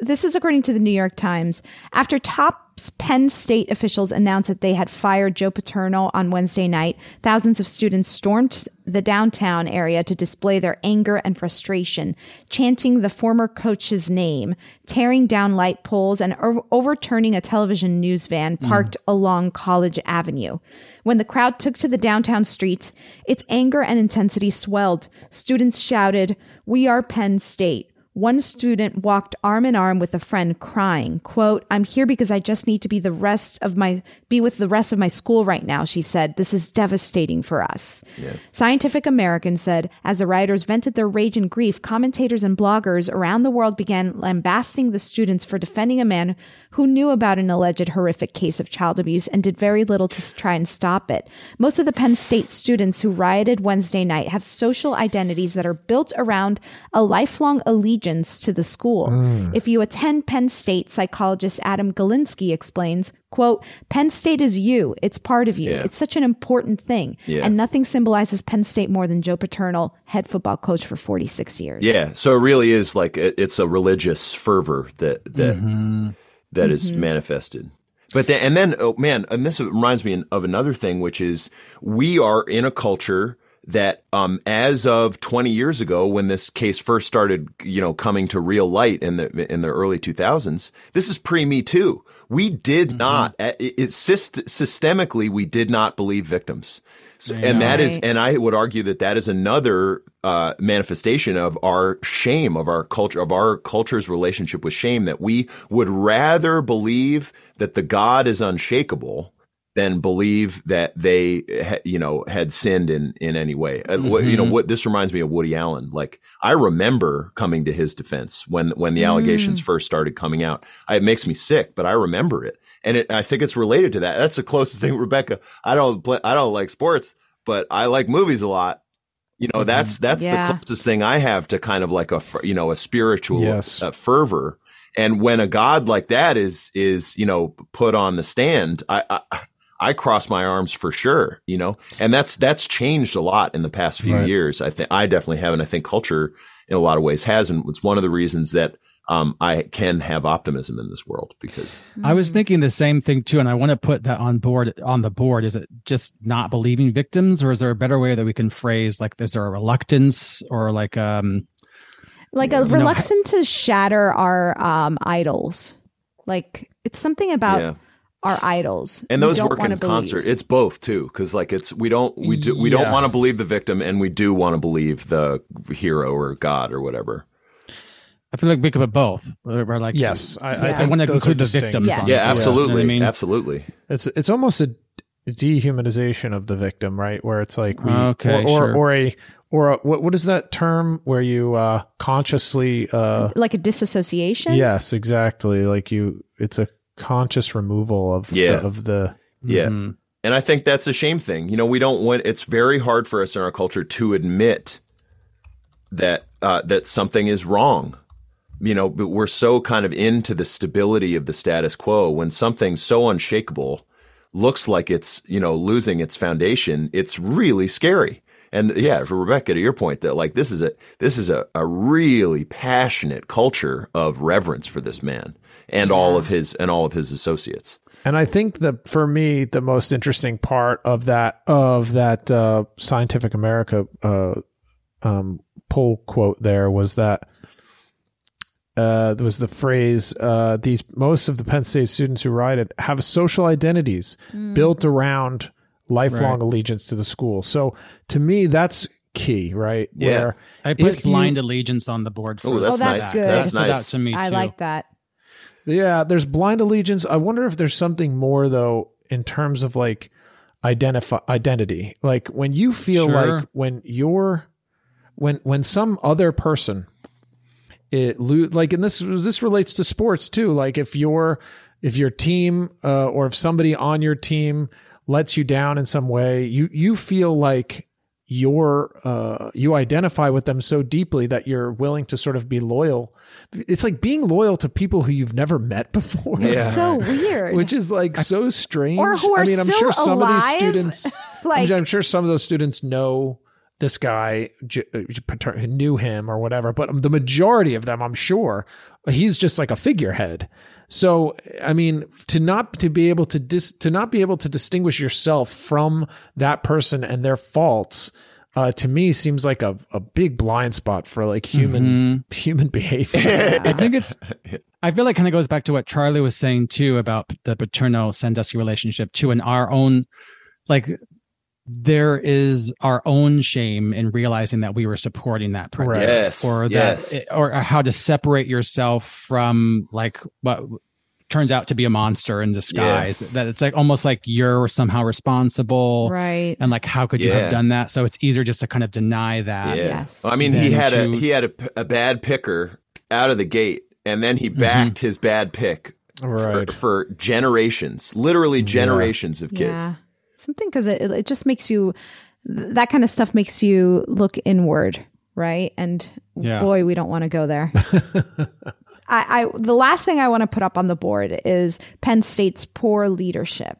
this is according to the New York Times. After top Penn State officials announced that they had fired Joe Paterno on Wednesday night, thousands of students stormed the downtown area to display their anger and frustration, chanting the former coach's name, tearing down light poles, and o- overturning a television news van mm-hmm. parked along College Avenue. When the crowd took to the downtown streets, its anger and intensity swelled. Students shouted, We are Penn State. One student walked arm in arm with a friend crying, quote, I'm here because I just need to be the rest of my be with the rest of my school right now, she said. This is devastating for us. Scientific American said as the rioters vented their rage and grief, commentators and bloggers around the world began lambasting the students for defending a man who knew about an alleged horrific case of child abuse and did very little to try and stop it. Most of the Penn State students who rioted Wednesday night have social identities that are built around a lifelong allegiance to the school. Mm. If you attend Penn State, psychologist Adam Galinsky explains, quote, Penn State is you. It's part of you. Yeah. It's such an important thing. Yeah. And nothing symbolizes Penn State more than Joe Paterno, head football coach for 46 years. Yeah, so it really is like it, it's a religious fervor that that that is Mhm. manifested. But then, and then, oh man, and this reminds me of another thing, which is we are in a culture that, um, as of 20 years ago, when this case first started, you know, coming to real light in the in the early 2000s, this is pre Me Too. We did not, it, it syst- systemically, we did not believe victims. So, and know. that is, Right. and I would argue that that is another uh, manifestation of our shame, of our culture, of our culture's relationship with shame. That we would rather believe that the God is unshakable than believe that they, you know, had sinned in in any way. What- you know, Mhm. what this reminds me of Woody Allen. Like I remember coming to his defense when when the Mm. allegations first started coming out. I, it makes me sick, but I remember it, and it, I think it's related to that. That's the closest thing, Rebecca. I don't play, I don't like sports, but I like movies a lot. You know, that's that's Yeah. the closest thing I have to kind of like a you know a spiritual Yes. uh, fervor. And when a god like that is is you know put on the stand, I, I I cross my arms for sure. You know, and that's that's changed a lot in the past few Right. years. I think I definitely have, and I think culture in a lot of ways has, and it's one of the reasons that um, I can have optimism in this world because I was thinking the same thing too, and I want to put that on board on the board. Is it just not believing victims, or is there a better way that we can phrase like is there a reluctance or like um like a You know, reluctance to shatter our um, idols. Like it's something about Yeah. Our idols, and those work wanna in believe. concert. It's both too, because like it's we don't we do we don't want to believe the victim, and we do want to believe the hero or God or whatever. I feel like we could put both. We're we're like Yes, I- I I, want to those are include the victims. Yes. on Yeah, it. You know absolutely, I mean, absolutely. It's it's almost a dehumanization of the victim, right? Where it's like we Okay, or or, sure. or a or a, what what is that term where you uh consciously uh like a disassociation. yes, exactly. Like you it's a conscious removal of Yeah. the, of the Yeah. Mhm. And I think that's a shame thing. You know, we don't want. It's very hard for us in our culture to admit that uh, that something is wrong. You know, but we're so kind of into the stability of the status quo when something so unshakable looks like it's you know losing its foundation. It's really scary. And yeah, for Rebecca, to your point, that like this is a this is a, a really passionate culture of reverence for this man and all of his and all of his associates. And I think that for me, the most interesting part of that of that uh, Scientific America uh, um, poll quote there was that uh, there was the phrase uh, these most of the Penn State students who ride it have social identities Mm. built around lifelong Right. allegiance to the school. So to me, that's key, right? Where I put if you- blind allegiance on the board. For Oh, that's Oh, that's nice. good. That's That stood out nice. to me I like that. Yeah, there's blind allegiance. I wonder if there's something more though in terms of like identify identity. Like when you feel Sure. like when you're when when some other person it like and this this relates to sports too. Like if your if your team uh, or if somebody on your team lets you down in some way, you you feel like you're uh, you identify with them so deeply that you're willing to sort of be loyal. It's like being loyal to people who you've never met before. It's so weird. Which is like so strange. Or who are I mean, I'm still sure some of alive, these students, like- I'm, I'm sure some of those students know this guy, j- uh, pater- knew him or whatever, but the majority of them, I'm sure, he's just like a figurehead. So, I mean, to not to be able to dis, to not be able to distinguish yourself from that person and their faults, uh, to me seems like a, a big blind spot for like human human behavior. I think it's. I feel like kind of goes back to what Charlie was saying too about the paterno Sandusky relationship too, and our own, like, there is our own shame in realizing that we were supporting that pregnancy, Yes, or that, yes. or how to separate yourself from like what turns out to be a monster in disguise. That it's like almost like you're somehow responsible, Right. And like, how could you Yeah. have done that? So it's easier just to kind of deny that. Yeah. I mean, he than had a he had a, p- a bad picker out of the gate, and then he mm-hmm. backed his bad pick right. for, for generations, literally generations of kids. Something because it, it just makes you, that kind of stuff makes you look inward, right? And Yeah. boy, we don't want to go there. I, I the last thing I want to put up on the board is Penn State's poor leadership.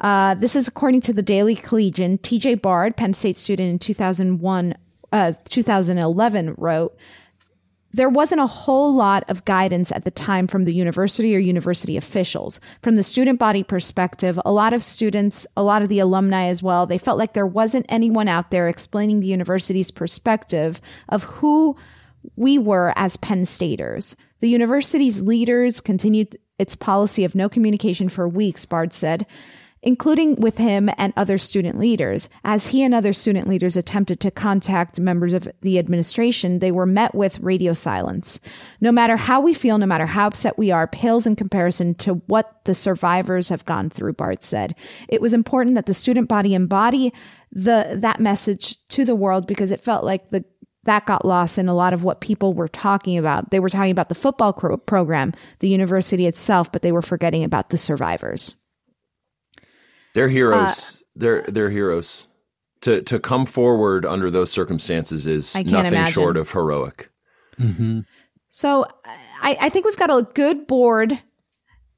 Uh, this is according to the Daily Collegian. T.J. Bard, Penn State student in 2001, uh, 2011, wrote, there wasn't a whole lot of guidance at the time from the university or university officials. From the student body perspective, a lot of students, a lot of the alumni as well, they felt like there wasn't anyone out there explaining the university's perspective of who we were as Penn Staters. The university's leaders continued its policy of no communication for weeks, Bard said including with him and other student leaders. As he and other student leaders attempted to contact members of the administration, they were met with radio silence. No matter how we feel, no matter how upset we are, pales in comparison to what the survivors have gone through, Bard said. It was important that the student body embody the that message to the world because it felt like the that got lost in a lot of what people were talking about. They were talking about the football program, the university itself, but they were forgetting about the survivors. They're Uh, heroes. they're they're heroes. To to come forward under those circumstances is nothing imagine. short of heroic. So I, I think we've got a good board.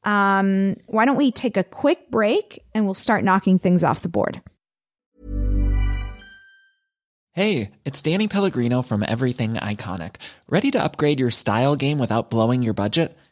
Um, why don't we take a quick break and we'll start knocking things off the board? Hey, it's Danny Pellegrino from Everything Iconic. Ready to upgrade your style game without blowing your budget?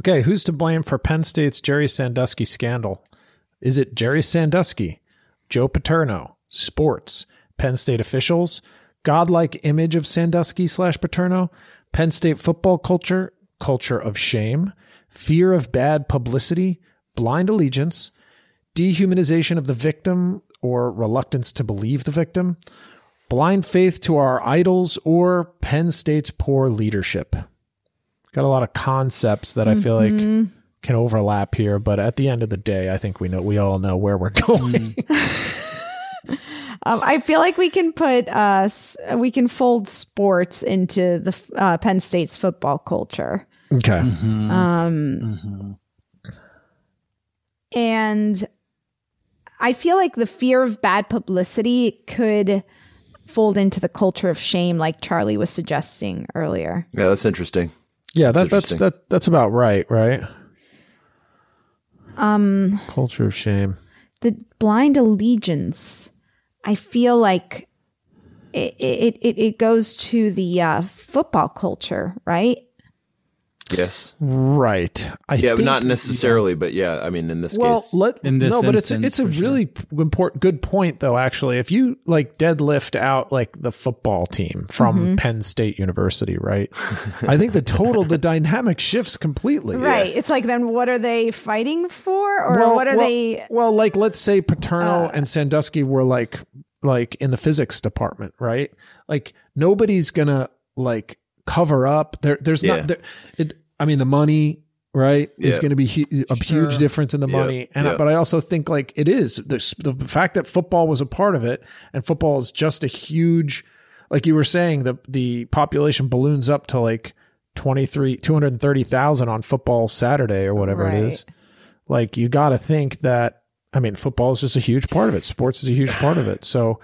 Okay, who's to blame for Penn State's Jerry Sandusky scandal? Is it Jerry Sandusky, Joe Paterno, sports, Penn State officials, godlike image of Sandusky slash Paterno, Penn State football culture, culture of shame, fear of bad publicity, blind allegiance, dehumanization of the victim or reluctance to believe the victim, blind faith to our idols, or Penn State's poor leadership? Got a lot of concepts that I feel like Mhm. can overlap here, but at the end of the day, I think we know we all know where we're going. Um, I feel like we can put uh, we can fold sports into the uh, Penn State's football culture. Okay. Um, and I feel like the fear of bad publicity could fold into the culture of shame, like Charlie was suggesting earlier. Yeah, that's interesting. yeah, That's that, that's interesting. that that's about right, right? Um, Culture of shame. the blind allegiance, I feel like it it it, it goes to the uh, football culture, right? Yes. Right. I yeah, think- not necessarily, but yeah, I mean, in this well, case. let In this no, but it's it's a for sure. really important good point though. Actually, if you like deadlift out like the football team from Mhm. Penn State University, right? I think the total the dynamic shifts completely. Right. It's like then what are they fighting for, or well, what are well- they? Well, like let's say Paterno Uh, and Sandusky were like like in the physics department, right? Like nobody's gonna like cover up. There, there's Yeah. not. There, it. I mean, the money, right, is going to be hu- a Sure. huge difference in the Yeah. money. And Yeah. but I also think like it is the the fact that football was a part of it, and football is just a huge, like you were saying, the the population balloons up to like 23 230,000 on football Saturday or whatever it is like you got to think that i mean football is just a huge part of it sports is a huge part of it so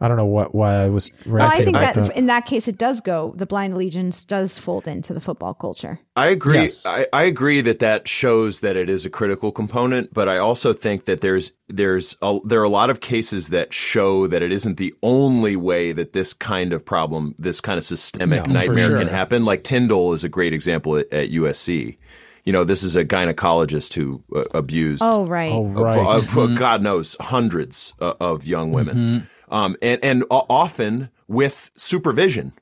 i don't know what why i was Well, I think that that, in that case, it does go. The blind allegiance does fold into the football culture. I agree. Yes. I, I agree that that shows that it is a critical component, but I also think that there's there's a, there are a lot of cases that show that it isn't the only way that this kind of problem, this kind of systemic No, nightmare sure. can happen. Like Tyndall is a great example at, at USC. You know, this is a gynecologist who uh, abused Oh, right. oh of- right of, of, God knows hundreds uh, of young women, um, and and often with supervision.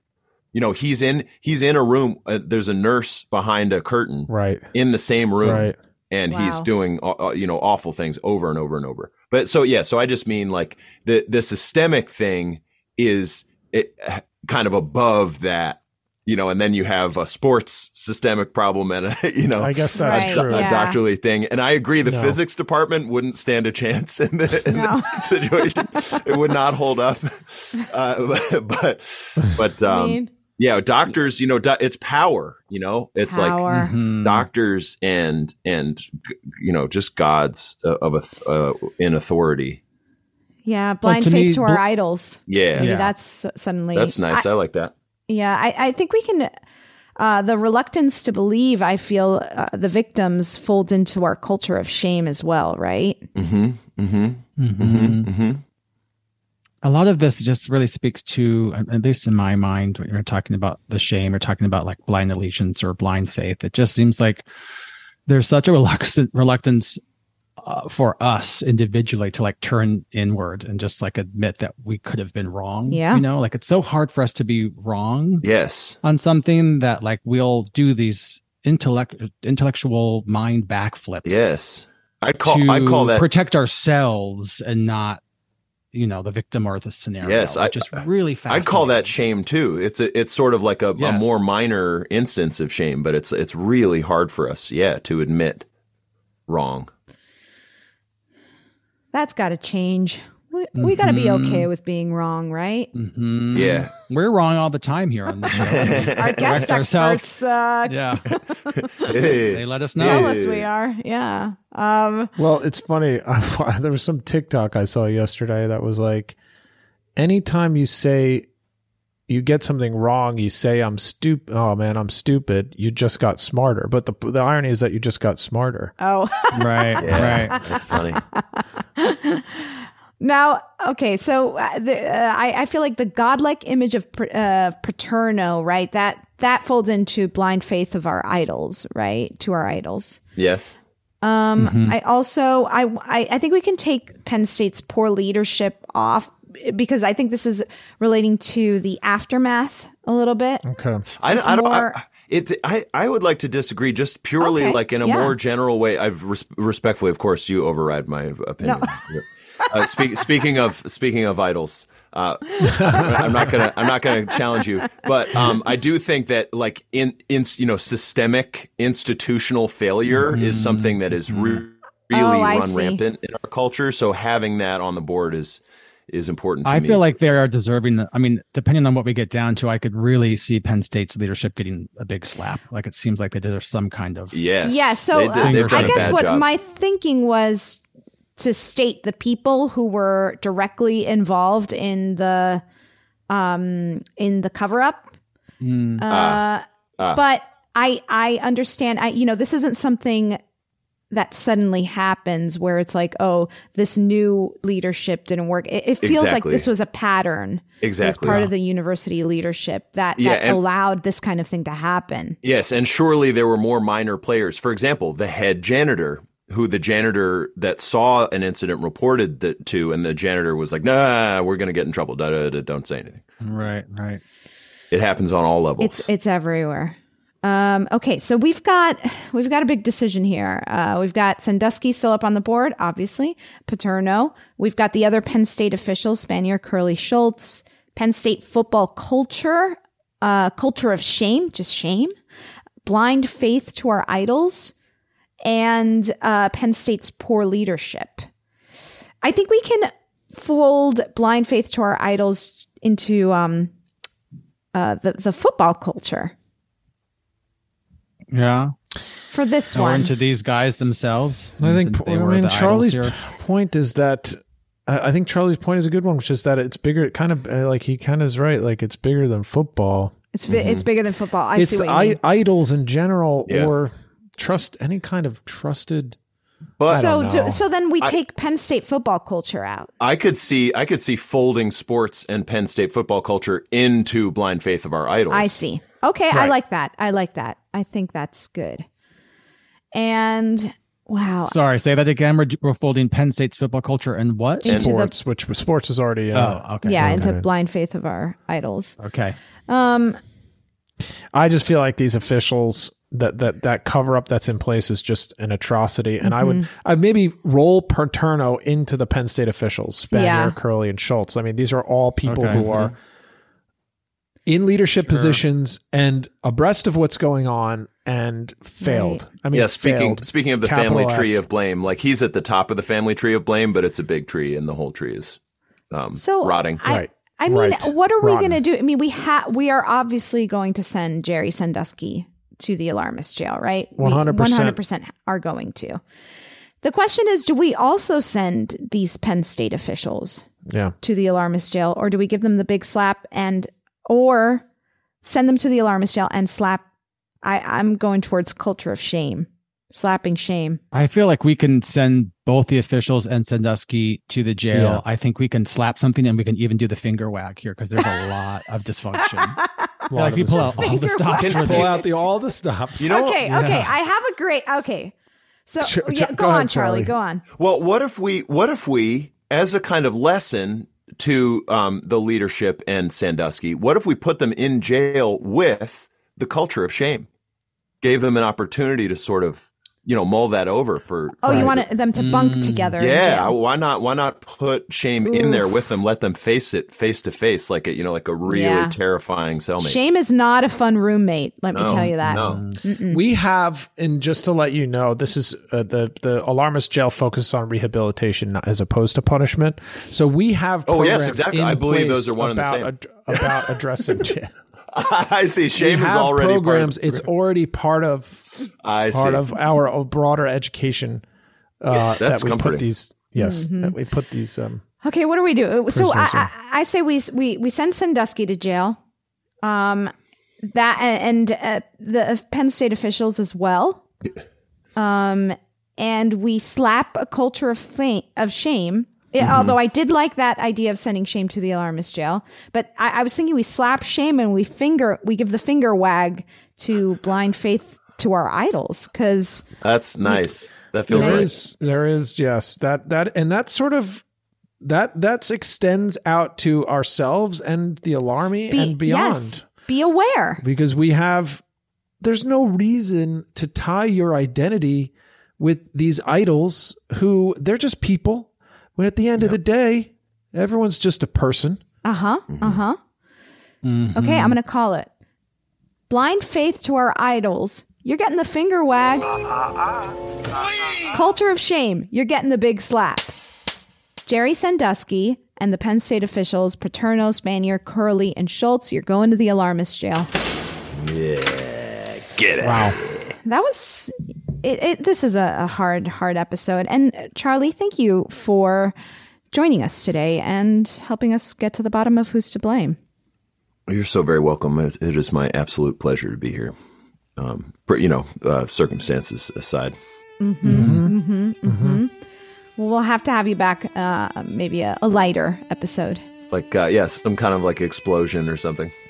You know, he's in he's in a room. Uh, there's a nurse behind a curtain, right in the same room, Right. and he's doing uh, uh, you know awful things over and over and over. But so yeah, so I just mean like the the systemic thing is it, kind of above that. You know, and then you have a sports systemic problem and a, you know, I guess that's a, true. a Yeah. doctorly thing. And I agree, the No. physics department wouldn't stand a chance in the, in the situation. it would not hold up. Uh, but, but, um, mean- yeah, doctors, you know, do, it's power, you know, it's Power. like Mhm. doctors and, and, you know, just gods uh, of a, uh, in authority. Yeah, blind to faith me, to our bl- idols. Yeah. Maybe Yeah. that's suddenly That's nice. I, like that. Yeah, I, I think we can. Uh, the reluctance to believe, I feel, uh, the victims folds into our culture of shame as well, right? Mm-hmm. Mm-hmm. Mm-hmm. Mm-hmm. a lot of this just really speaks to at least in my mind when you're talking about the shame or talking about like blind allegiance or blind faith it just seems like there's such a reluctance reluctance uh, for us individually to like turn inward and just like admit that we could have been wrong Yeah. you know like it's so hard for us to be wrong Yes. on something that like we'll do these intellect intellectual mind backflips Yes. I call, I call that protect ourselves and not you know the victim or the scenario Yes, I- just really fast I'd call that shame too. It's a, it's sort of like a, a more minor instance of shame, but it's it's really hard for us, yeah, to admit wrong. That's got to change. We, we got to be okay with being wrong, right? Mhm. Yeah. we're wrong all the time here on the show Our guest Correct ourselves. experts yeah they let us know tell us we are. Yeah. Um, Well, it's funny. there was some TikTok I saw yesterday that was like, anytime you say you get something wrong, you say I'm stupid. Oh man, I'm stupid. You just got smarter. But the the irony is that you just got smarter. oh. right Yeah, right That's funny. Now, okay, so uh, the, uh, I, I feel like the godlike image of uh, Paterno, right? That that folds into blind faith of our idols, right? To our idols. Yes. Um, Mhm. I also I, I I think we can take Penn State's poor leadership off because I think this is relating to the aftermath a little bit. Okay. I, I don't. more- I, it, I, I would like to disagree just purely Okay, like in a yeah. more general way. I've res- respectfully, of course, you override my opinion. uh, speak, speaking of speaking of idols, uh, I'm not gonna I'm not gonna challenge you, but um, I do think that like in in you know systemic institutional failure is something that is re- really Oh, run see. rampant in our culture. So having that on the board is is important. To I me. feel like they are deserving. I mean, depending on what we get down to, I could really see Penn State's leadership getting a big slap. Like it seems like they deserve some kind of yes, Yeah, so They did- uh, they've done I a guess what job. my thinking was to state the people who were directly involved in the um in the cover up. Mm. Uh, Ah. Ah. but I I understand I you know this isn't something that suddenly happens where it's like oh this new leadership didn't work. It, it feels like this was a pattern. It was Exactly. part Yeah. of the university leadership that Yeah, that and- allowed this kind of thing to happen. Yes, and surely there were more minor players. For example, the head janitor, who the janitor that saw an incident reported that to, and the janitor was like, "Nah, we're going to get in trouble. Da, da, da, don't say anything." right, right. It happens on all levels. It's it's everywhere. Um, okay, so we've got we've got a big decision here. Uh, we've got Sandusky still up on the board, obviously. Paterno. We've got the other Penn State officials: Spanier, Curley, Schultz. Penn State football culture, uh, culture of shame, just shame. Blind faith to our idols, and uh, Penn State's poor leadership. I think we can fold blind faith to our idols into um, uh, the the football culture Yeah. for this Or one. into these guys themselves. I think. I mean, Charlie's idols p- here. point is that. I I think Charlie's point is a good one, which is that it's bigger. Kind of uh, like he kind of is right. Like it's bigger than football. It's bi- it's bigger than football. I it's see what the you I- mean. idols in general, Yeah. or trust any kind of trusted. but so don't do, know. so then we I- take Penn State football culture out. I could see, I could see folding sports and Penn State football culture into blind faith of our idols. I see. Okay, I like that. I like that. I think that's good. And wow, Sorry, say that again. We're, we're folding Penn State's football culture and what? Into the- sports, which sports is already. Uh, oh, okay. yeah, okay. into blind faith of our idols. Okay. Um, I just feel like these officials that that that cover up that's in place is just an atrocity. And I would Mhm. I maybe roll Paterno into the Penn State officials, Spanier, Yeah. Curley, and Schultz. I mean, these are all people Okay. who are in leadership positions and abreast of what's going on and failed. I mean, yeah, speaking failed. speaking of the Capital family tree F. of blame, like he's at the top of the family tree of blame, but it's a big tree, and the whole tree is um, So rotting. I, I mean, what are we going to do? I mean, we have we are obviously going to send Jerry Sandusky to the alarmist jail, right? 100%. 100% are going to. The question is, do we also send these Penn State officials Yeah. to the alarmist jail, or do we give them the big slap and or send them to the alarmist jail and slap? I, I'm going towards culture of shame, slapping shame. I feel like we can send both the officials and Sandusky to the jail. Yeah. I think we can slap something and we can even do the finger wag here because there's a lot of dysfunction. A lot like of we pull out all the Finger stops wag. for Pull these. out the all the stops. You know- okay, okay. I have a great. Okay, so Ch- yeah, ch- go, go on, ahead, Charlie. Charlie. Go on. Well, what if we what if we, as a kind of lesson to um, the leadership and Sandusky, what if we put them in jail with the culture of shame? Gave them an opportunity to sort of, you know, mull that over for. Oh, for you want them to bunk Mm. together? Yeah, why not? Why not put shame in there with them? Let them face it face to face, like a you know, like a really Yeah. terrifying cellmate. Shame is not a fun roommate. Let me tell you that. no. We have, and just to let you know, this is uh, the the alarmist jail focuses on rehabilitation as opposed to punishment. So we have. Oh, yes, exactly. I believe those are one and the about same. ad- about addressing jail. I see. Shame we is have already part of- programs. it's already part of I part see. of our broader education. Uh, That's that we comforting. put these. Yes, Mhm. that we put these. Um, Okay, what do we do? So I, I, I say we we we send Sandusky to jail. Um, that and uh, the Penn State officials as well. Um, and we slap a culture of fame, of shame. Yeah, Mm-hmm. Although I did like that idea of sending shame to the alarmist jail, but I, I was thinking we slap shame and we finger we give the finger wag to blind faith to our idols because That's nice. That feels there right. is- there is yes that that and that sort of that that extends out to ourselves and the alarmy and beyond Yes, be aware. because we have there's no reason to tie your identity with these idols who they're just people when at the end of the day everyone's just a person Uh huh. Mm-hmm. Uh huh. Mm-hmm. Okay, I'm going to call it. Blind faith to our idols. You're getting the finger wag. Culture of shame. You're getting the big slap. Jerry Sandusky and the Penn State officials, Paterno, Spanier, Curley, and Schultz, you're going to the alarmist jail. Yeah, get it. Wow. That was. It, it, this is a, a hard, hard episode. And uh, Charlie, thank you for joining us today and helping us get to the bottom of who's to blame. You're so very welcome. It it is my absolute pleasure to be here. Um, but, you know, uh, circumstances aside. Mm-hmm. Mm-hmm. Mm-hmm. Well, we'll have to have you back, uh, maybe a, a lighter episode. Like, uh, yeah, some kind of like explosion or something.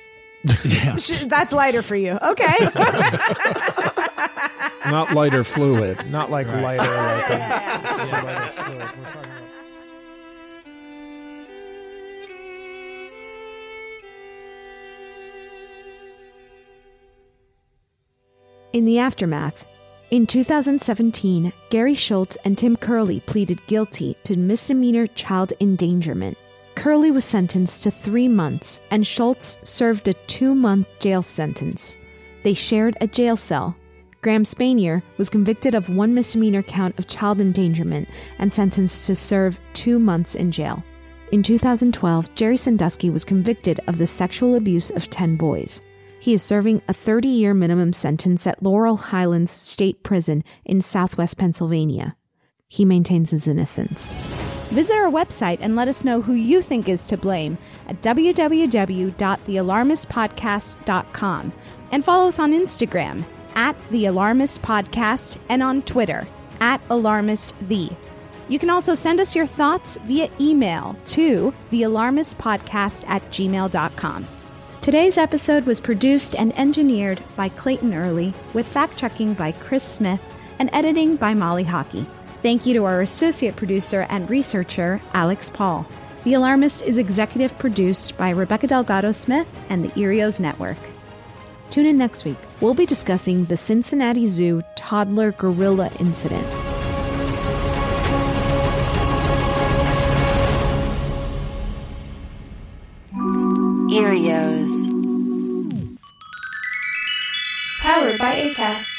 Yeah. That's lighter for you. Okay. not lighter fluid not like lighter like um, yeah, lighter fluid. We're talking about- In the aftermath, in 2017, Gary Schultz and Tim Curley pleaded guilty to misdemeanor child endangerment. Curley was sentenced to three months, and Schultz served a two month jail sentence. They shared a jail cell. Graham Spanier was convicted of one misdemeanor count of child endangerment and sentenced to serve two months in jail. In 2012, Jerry Sandusky was convicted of the sexual abuse of 10 boys. He is serving a 30 year minimum sentence at Laurel Highlands State Prison in southwest Pennsylvania. He maintains his innocence. Visit our website and let us know who you think is to blame at www.thealarmistpodcast.com and follow us on Instagram at The Alarmist Podcast and on Twitter at AlarmistThe. You can also send us your thoughts via email to thealarmistpodcast at gmail.com. Today's episode was produced and engineered by Clayton Early, with fact checking by Chris Smith and editing by Molly Hockey. Thank you to our associate producer and researcher, Alex Paul. The Alarmist is executive produced by Rebecca Delgado Smith and the Earios Network. Tune in next week. We'll be discussing the Cincinnati Zoo toddler gorilla incident. Earios. Powered by ACAST.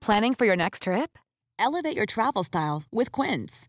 Planning for your next trip? Elevate your travel style with Quince.